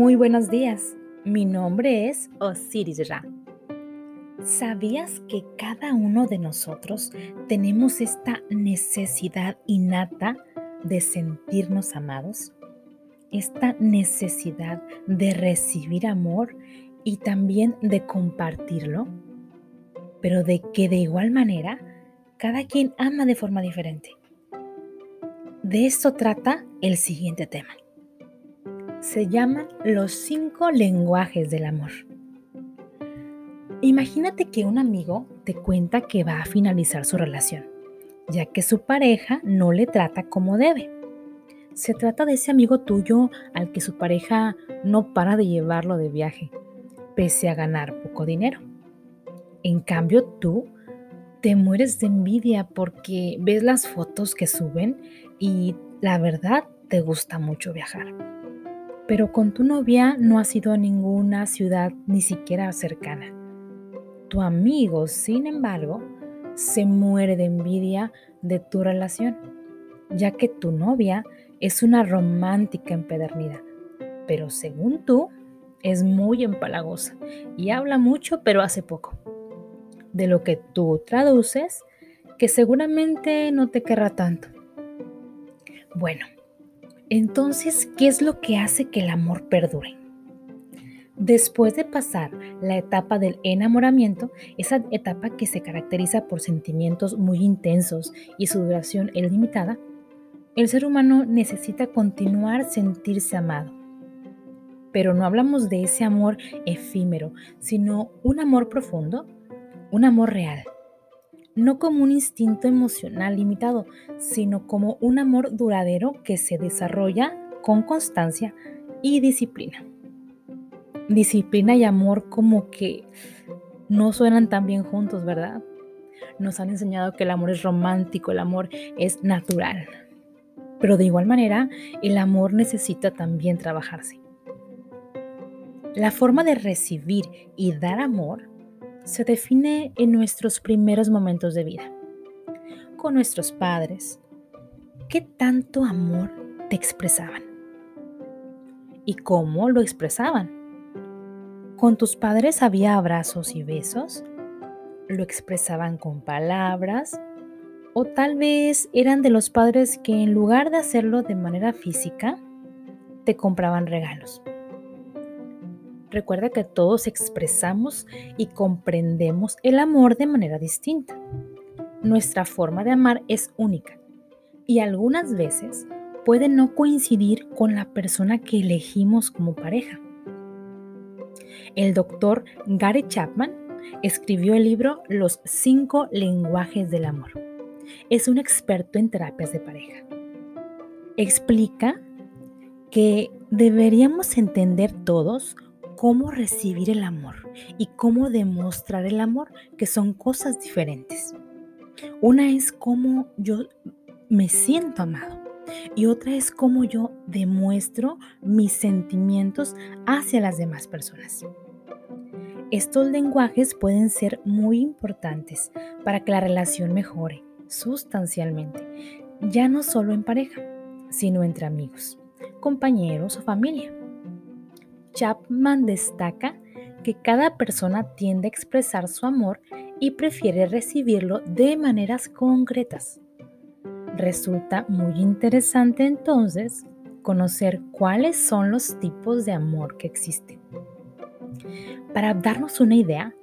Muy buenos días, mi nombre es Osiris Ra. ¿Sabías que cada uno de nosotros tenemos esta necesidad innata de sentirnos amados? Esta necesidad de recibir amor y también de compartirlo, pero de que de igual manera cada quien ama de forma diferente. De esto trata el siguiente tema se llaman los cinco lenguajes del amor. Imagínate que un amigo te cuenta que va a finalizar su relación, ya que su pareja no le trata como debe. Se trata de ese amigo tuyo al que su pareja no para de llevarlo de viaje, pese a ganar poco dinero. En cambio, tú te mueres de envidia porque ves las fotos que suben y la verdad te gusta mucho viajar pero con tu novia no has ido a ninguna ciudad ni siquiera cercana. Tu amigo, sin embargo, se muere de envidia de tu relación, ya que tu novia es una romántica empedernida, pero según tú, es muy empalagosa y habla mucho, pero hace poco. De lo que tú traduces, que seguramente no te querrá tanto. Bueno, entonces, ¿qué es lo que hace que el amor perdure? Después de pasar la etapa del enamoramiento, esa etapa que se caracteriza por sentimientos muy intensos y su duración es limitada, el ser humano necesita continuar sentirse amado. Pero no hablamos de ese amor efímero, sino un amor profundo, un amor real, no como un instinto emocional limitado, sino como un amor duradero que se desarrolla con constancia y disciplina. Disciplina y amor como que no suenan tan bien juntos, ¿verdad? Nos han enseñado que el amor es romántico, el amor es natural. Pero de igual manera, el amor necesita también trabajarse. La forma de recibir y dar amor se define en nuestros primeros momentos de vida, con nuestros padres. ¿Qué tanto amor te expresaban? ¿Y cómo lo expresaban? ¿Con tus padres había abrazos y besos? ¿Lo expresaban con palabras? ¿O tal vez eran de los padres que en lugar de hacerlo de manera física, te compraban regalos? Recuerda que todos expresamos y comprendemos el amor de manera distinta. Nuestra forma de amar es única y algunas veces puede no coincidir con la persona que elegimos como pareja. El doctor Gary Chapman escribió el libro Los cinco lenguajes del amor. Es un experto en terapias de pareja. Explica que deberíamos entender todos cómo recibir el amor y cómo demostrar el amor, que son cosas diferentes. Una es cómo yo me siento amado y otra es cómo yo demuestro mis sentimientos hacia las demás personas. Estos lenguajes pueden ser muy importantes para que la relación mejore sustancialmente, ya no solo en pareja, sino entre amigos, compañeros o familia. Chapman destaca que cada persona tiende a expresar su amor y prefiere recibirlo de maneras concretas. Resulta muy interesante entonces conocer cuáles son los tipos de amor que existen. Para darnos una idea,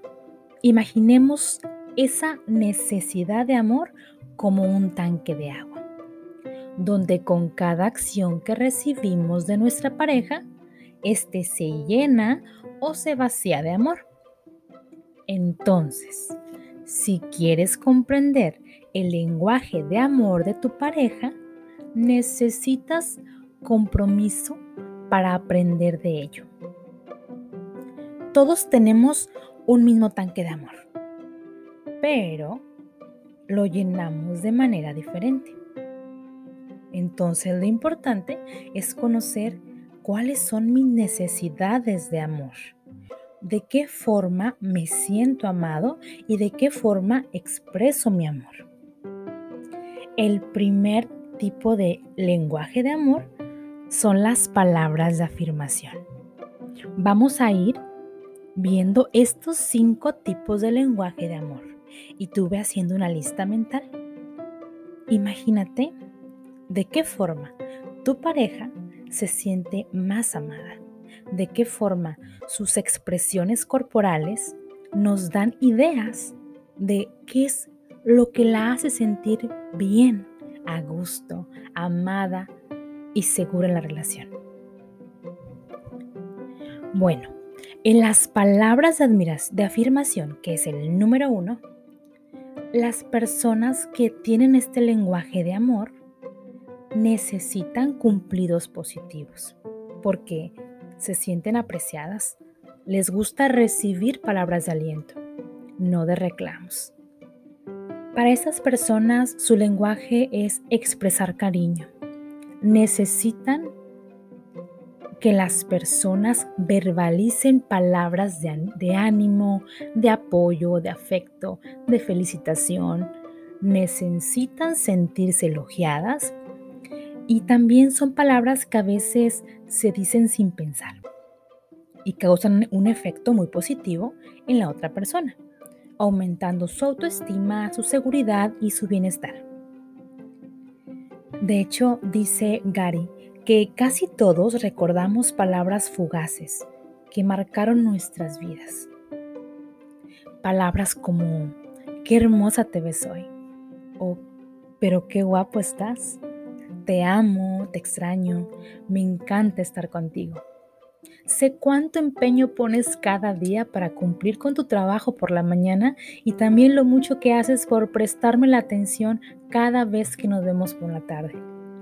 imaginemos esa necesidad de amor como un tanque de agua, donde con cada acción que recibimos de nuestra pareja, este se llena o se vacía de amor. Entonces, si quieres comprender el lenguaje de amor de tu pareja, necesitas compromiso para aprender de ello. Todos tenemos un mismo tanque de amor, pero lo llenamos de manera diferente. Entonces lo importante es conocer cuáles son mis necesidades de amor, de qué forma me siento amado y de qué forma expreso mi amor. El primer tipo de lenguaje de amor son las palabras de afirmación. vamos a ir viendo estos cinco tipos de lenguaje de amor y tuve haciendo una lista mental. Imagínate de qué forma tu pareja se siente más amada, de qué forma sus expresiones corporales nos dan ideas de qué es lo que la hace sentir bien, a gusto, amada y segura en la relación. Bueno, en las palabras de, de afirmación, que es el número uno, las personas que tienen este lenguaje de amor necesitan cumplidos positivos porque se sienten apreciadas, les gusta recibir palabras de aliento, no de reclamos. Para esas personas su lenguaje es expresar cariño. Necesitan que las personas verbalicen palabras de, ánimo, de apoyo, de afecto, de felicitación. Necesitan sentirse elogiadas y también son palabras que a veces se dicen sin pensar y causan un efecto muy positivo en la otra persona, aumentando su autoestima, su seguridad y su bienestar. De hecho, dice Gary, que casi todos recordamos palabras fugaces que marcaron nuestras vidas. Palabras como, qué hermosa te ves hoy, o pero qué guapo estás, te amo, te extraño, me encanta estar contigo. Sé cuánto empeño pones cada día para cumplir con tu trabajo por la mañana y también lo mucho que haces por prestarme la atención cada vez que nos vemos por la tarde.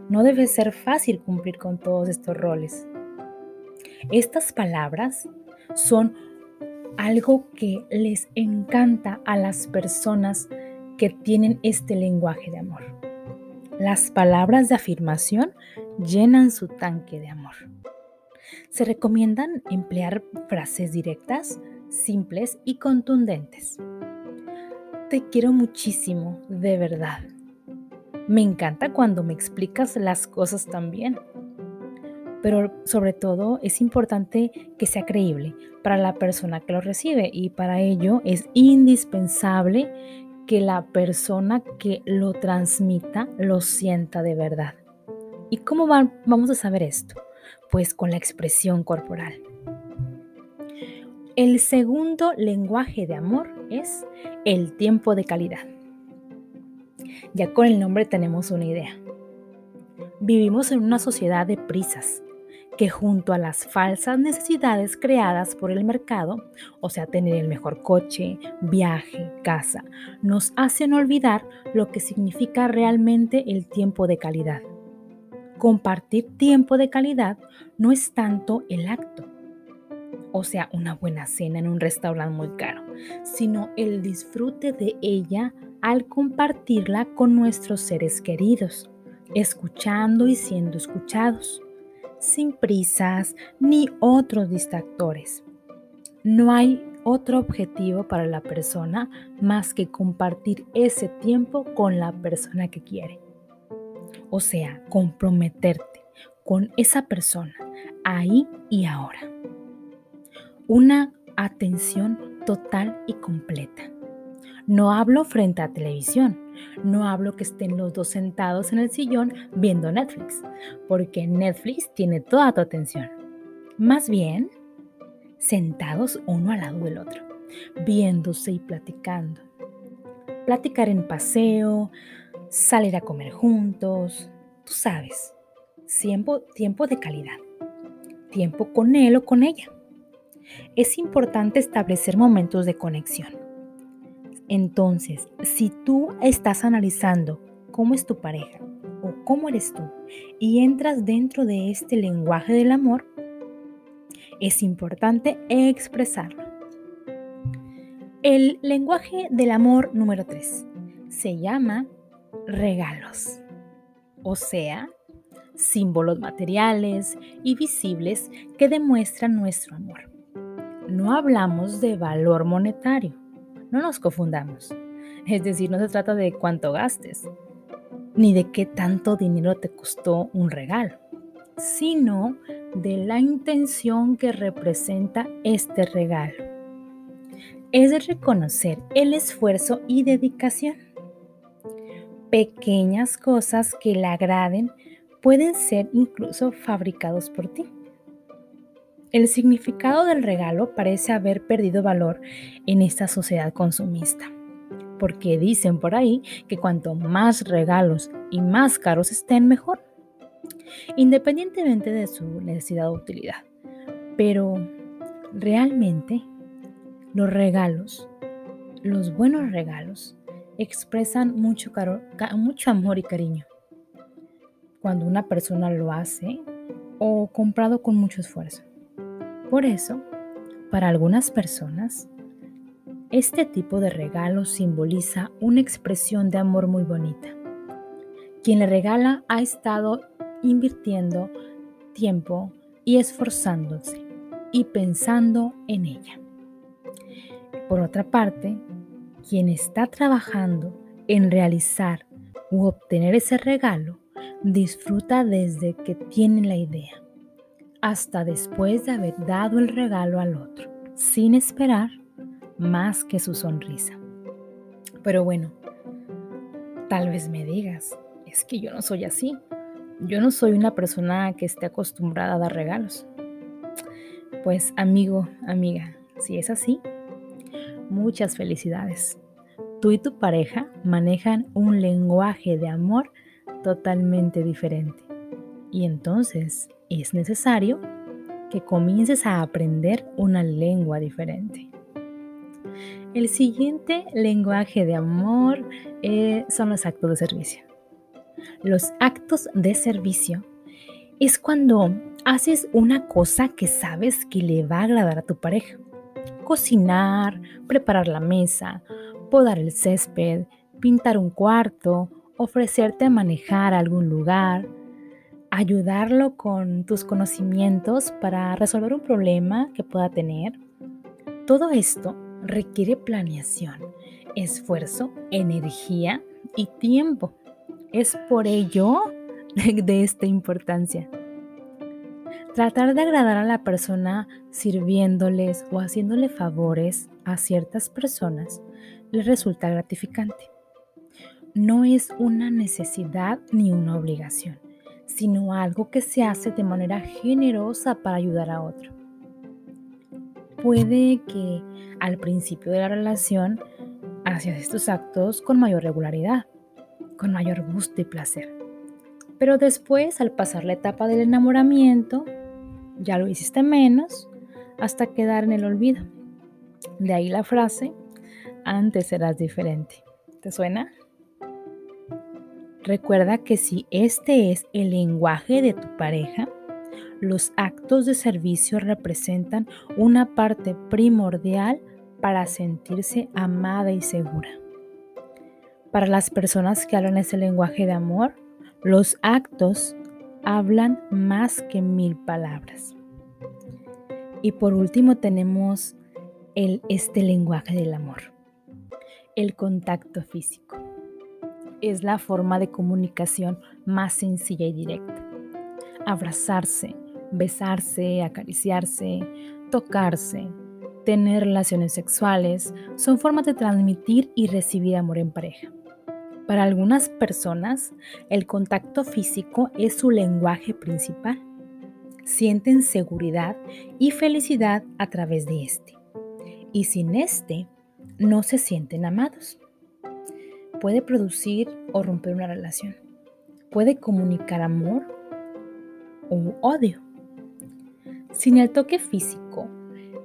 No debe ser fácil cumplir con todos estos roles. Estas palabras son algo que les encanta a las personas que tienen este lenguaje de amor. Las palabras de afirmación llenan su tanque de amor. Se recomiendan emplear frases directas, simples y contundentes. Te quiero muchísimo, de verdad. Me encanta cuando me explicas las cosas también. Pero sobre todo es importante que sea creíble para la persona que lo recibe y para ello es indispensable que la persona que lo transmita lo sienta de verdad. ¿Y cómo vamos a saber esto? Pues con la expresión corporal. El segundo lenguaje de amor es el tiempo de calidad. Ya con el nombre tenemos una idea. Vivimos en una sociedad de prisas que junto a las falsas necesidades creadas por el mercado, o sea, tener el mejor coche, viaje, casa, nos hacen olvidar lo que significa realmente el tiempo de calidad. Compartir tiempo de calidad no es tanto el acto, o sea, una buena cena en un restaurante muy caro, sino el disfrute de ella al compartirla con nuestros seres queridos, escuchando y siendo escuchados, sin prisas ni otros distractores. No hay otro objetivo para la persona más que compartir ese tiempo con la persona que quiere. O sea, comprometerte con esa persona ahí y ahora. Una atención total y completa. No hablo frente a televisión, no hablo que estén los dos sentados en el sillón viendo Netflix, porque Netflix tiene toda tu atención. Más bien, sentados uno al lado del otro, viéndose y platicando. Platicar en paseo, salir a comer juntos, tú sabes, tiempo, tiempo de calidad, tiempo con él o con ella. Es importante establecer momentos de conexión entonces, si tú estás analizando cómo es tu pareja o cómo eres tú y entras dentro de este lenguaje del amor, es importante expresarlo. El lenguaje del amor número 3 se llama regalos, o sea, símbolos materiales y visibles que demuestran nuestro amor. No hablamos de valor monetario, no nos confundamos. Es decir, no se trata de cuánto gastes, ni de qué tanto dinero te costó un regalo, sino de la intención que representa este regalo. Es reconocer el esfuerzo y dedicación. Pequeñas cosas que le agraden pueden ser incluso fabricados por ti. El significado del regalo parece haber perdido valor en esta sociedad consumista, porque dicen por ahí que cuanto más regalos y más caros estén, mejor, independientemente de su necesidad o utilidad. Pero realmente los regalos, los buenos regalos, expresan mucho, mucho amor y cariño. Cuando una persona lo hace o comprado con mucho esfuerzo. Por eso, para algunas personas, este tipo de regalo simboliza una expresión de amor muy bonita. Quien le regala ha estado invirtiendo tiempo y esforzándose y pensando en ella. Por otra parte, quien está trabajando en realizar u obtener ese regalo disfruta desde que tiene la idea hasta después de haber dado el regalo al otro, sin esperar más que su sonrisa. Pero bueno, tal vez me digas, es que yo no soy así. Yo no soy una persona que esté acostumbrada a dar regalos. Pues amigo, amiga, si es así, muchas felicidades. Tú y tu pareja manejan un lenguaje de amor totalmente diferente. Y entonces es necesario que comiences a aprender una lengua diferente. El siguiente lenguaje de amor eh, son los actos de servicio. Los actos de servicio es cuando haces una cosa que sabes que le va a agradar a tu pareja. Cocinar, preparar la mesa, podar el césped, pintar un cuarto, ofrecerte a manejar algún lugar, ayudarlo con tus conocimientos para resolver un problema que pueda tener. Todo esto requiere planeación, esfuerzo, energía y tiempo. Es por ello de esta importancia. Tratar de agradar a la persona sirviéndoles o haciéndole favores a ciertas personas les resulta gratificante. No es una necesidad ni una obligación sino algo que se hace de manera generosa para ayudar a otro. Puede que al principio de la relación haces estos actos con mayor regularidad, con mayor gusto y placer. Pero después, al pasar la etapa del enamoramiento, ya lo hiciste menos hasta quedar en el olvido. De ahí la frase, antes serás diferente. ¿Te suena? Recuerda que si este es el lenguaje de tu pareja, los actos de servicio representan una parte primordial para sentirse amada y segura. Para las personas que hablan ese lenguaje de amor, los actos hablan más que mil palabras. Y por último tenemos el, este lenguaje del amor, el contacto físico es la forma de comunicación más sencilla y directa. Abrazarse, besarse, acariciarse, tocarse, tener relaciones sexuales son formas de transmitir y recibir amor en pareja. Para algunas personas, el contacto físico es su lenguaje principal. Sienten seguridad y felicidad a través de este. Y sin este, no se sienten amados puede producir o romper una relación. Puede comunicar amor o odio. Sin el toque físico,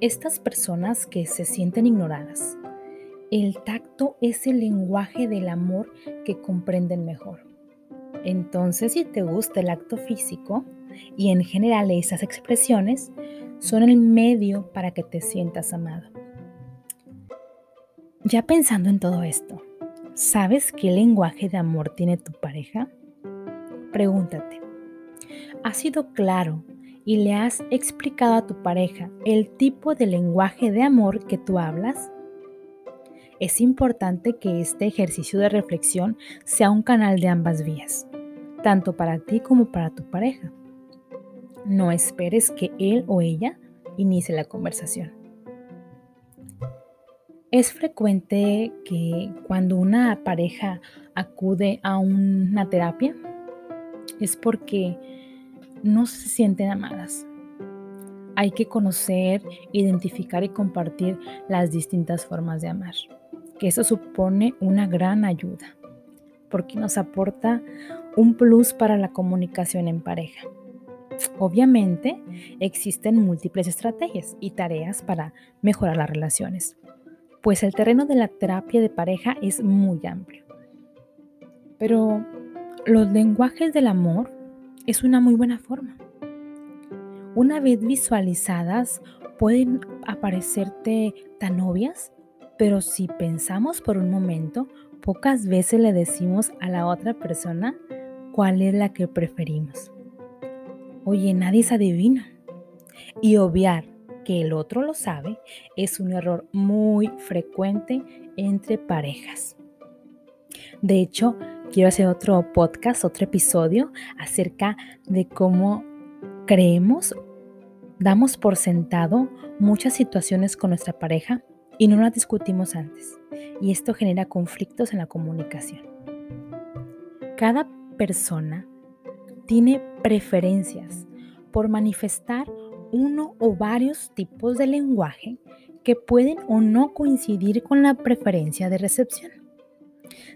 estas personas que se sienten ignoradas, el tacto es el lenguaje del amor que comprenden mejor. Entonces, si te gusta el acto físico y en general esas expresiones, son el medio para que te sientas amado. Ya pensando en todo esto, ¿Sabes qué lenguaje de amor tiene tu pareja? Pregúntate, ¿has sido claro y le has explicado a tu pareja el tipo de lenguaje de amor que tú hablas? Es importante que este ejercicio de reflexión sea un canal de ambas vías, tanto para ti como para tu pareja. No esperes que él o ella inicie la conversación. Es frecuente que cuando una pareja acude a una terapia es porque no se sienten amadas. Hay que conocer, identificar y compartir las distintas formas de amar, que eso supone una gran ayuda, porque nos aporta un plus para la comunicación en pareja. Obviamente, existen múltiples estrategias y tareas para mejorar las relaciones, pues el terreno de la terapia de pareja es muy amplio. Pero los lenguajes del amor es una muy buena forma. Una vez visualizadas, pueden aparecerte tan obvias, pero si pensamos por un momento, pocas veces le decimos a la otra persona cuál es la que preferimos. Oye, nadie se adivina. Y obviar que el otro lo sabe es un error muy frecuente entre parejas. De hecho, quiero hacer otro podcast, otro episodio acerca de cómo creemos, damos por sentado muchas situaciones con nuestra pareja y no las discutimos antes. Y esto genera conflictos en la comunicación. Cada persona tiene preferencias por manifestar uno o varios tipos de lenguaje que pueden o no coincidir con la preferencia de recepción,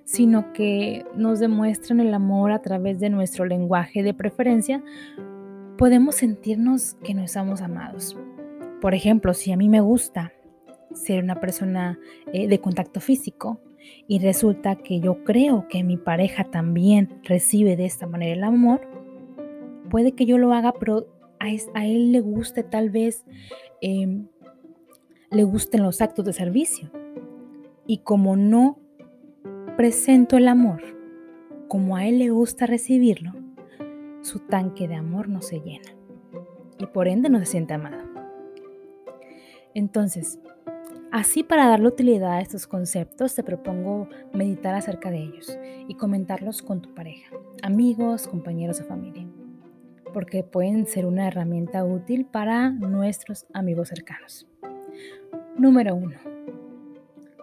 sino que nos demuestran el amor a través de nuestro lenguaje de preferencia, podemos sentirnos que no estamos amados. Por ejemplo, si a mí me gusta ser una persona eh, de contacto físico y resulta que yo creo que mi pareja también recibe de esta manera el amor, puede que yo lo haga, pero a, él le guste tal vez, em, le gusten los actos de servicio. Y como no presento el amor, como a él le gusta recibirlo, su tanque de amor no se llena. Y por ende no se siente amado. Entonces, así para darle utilidad a estos conceptos, te propongo meditar acerca de ellos y comentarlos con tu pareja, amigos, compañeros o familia porque pueden ser una herramienta útil para nuestros amigos cercanos. Número 1.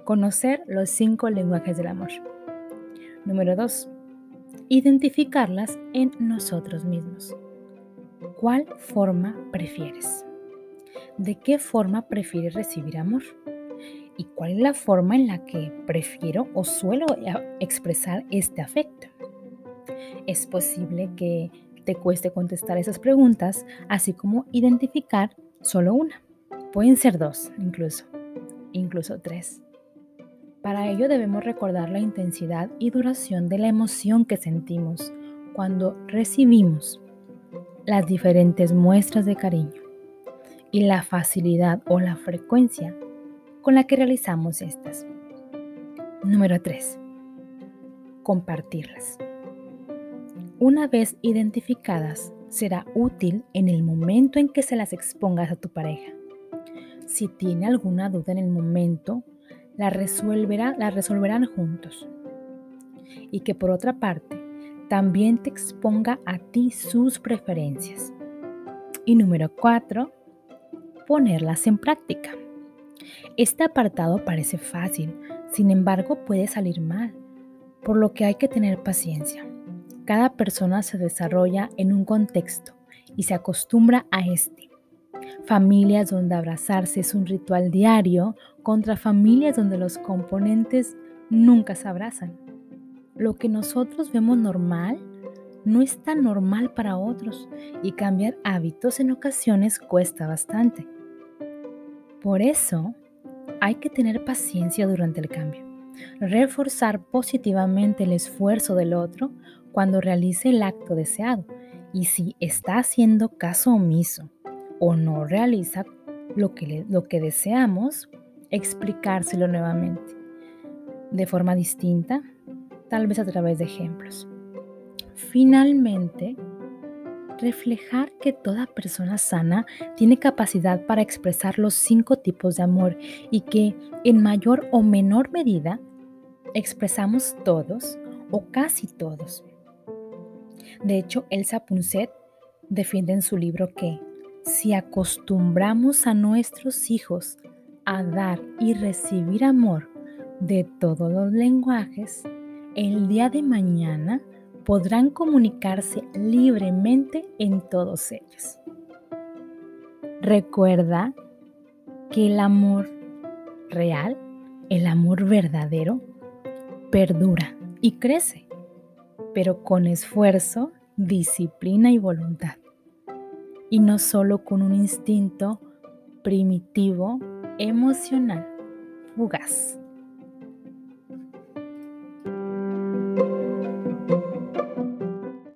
Conocer los cinco lenguajes del amor. Número 2. Identificarlas en nosotros mismos. ¿Cuál forma prefieres? ¿De qué forma prefieres recibir amor? ¿Y cuál es la forma en la que prefiero o suelo expresar este afecto? Es posible que te cueste contestar esas preguntas, así como identificar solo una. Pueden ser dos incluso, incluso tres. Para ello debemos recordar la intensidad y duración de la emoción que sentimos cuando recibimos las diferentes muestras de cariño y la facilidad o la frecuencia con la que realizamos estas. Número 3. Compartirlas. Una vez identificadas, será útil en el momento en que se las expongas a tu pareja. Si tiene alguna duda en el momento, la, resolverá, la resolverán juntos. Y que por otra parte, también te exponga a ti sus preferencias. Y número cuatro, ponerlas en práctica. Este apartado parece fácil, sin embargo puede salir mal, por lo que hay que tener paciencia. Cada persona se desarrolla en un contexto y se acostumbra a este. Familias donde abrazarse es un ritual diario contra familias donde los componentes nunca se abrazan. Lo que nosotros vemos normal no es tan normal para otros y cambiar hábitos en ocasiones cuesta bastante. Por eso hay que tener paciencia durante el cambio, reforzar positivamente el esfuerzo del otro cuando realice el acto deseado y si está haciendo caso omiso o no realiza lo que, lo que deseamos, explicárselo nuevamente de forma distinta, tal vez a través de ejemplos. Finalmente, reflejar que toda persona sana tiene capacidad para expresar los cinco tipos de amor y que en mayor o menor medida expresamos todos o casi todos. De hecho, Elsa Punset defiende en su libro que si acostumbramos a nuestros hijos a dar y recibir amor de todos los lenguajes, el día de mañana podrán comunicarse libremente en todos ellos. Recuerda que el amor real, el amor verdadero, perdura y crece, pero con esfuerzo, disciplina y voluntad. Y no solo con un instinto primitivo, emocional, fugaz.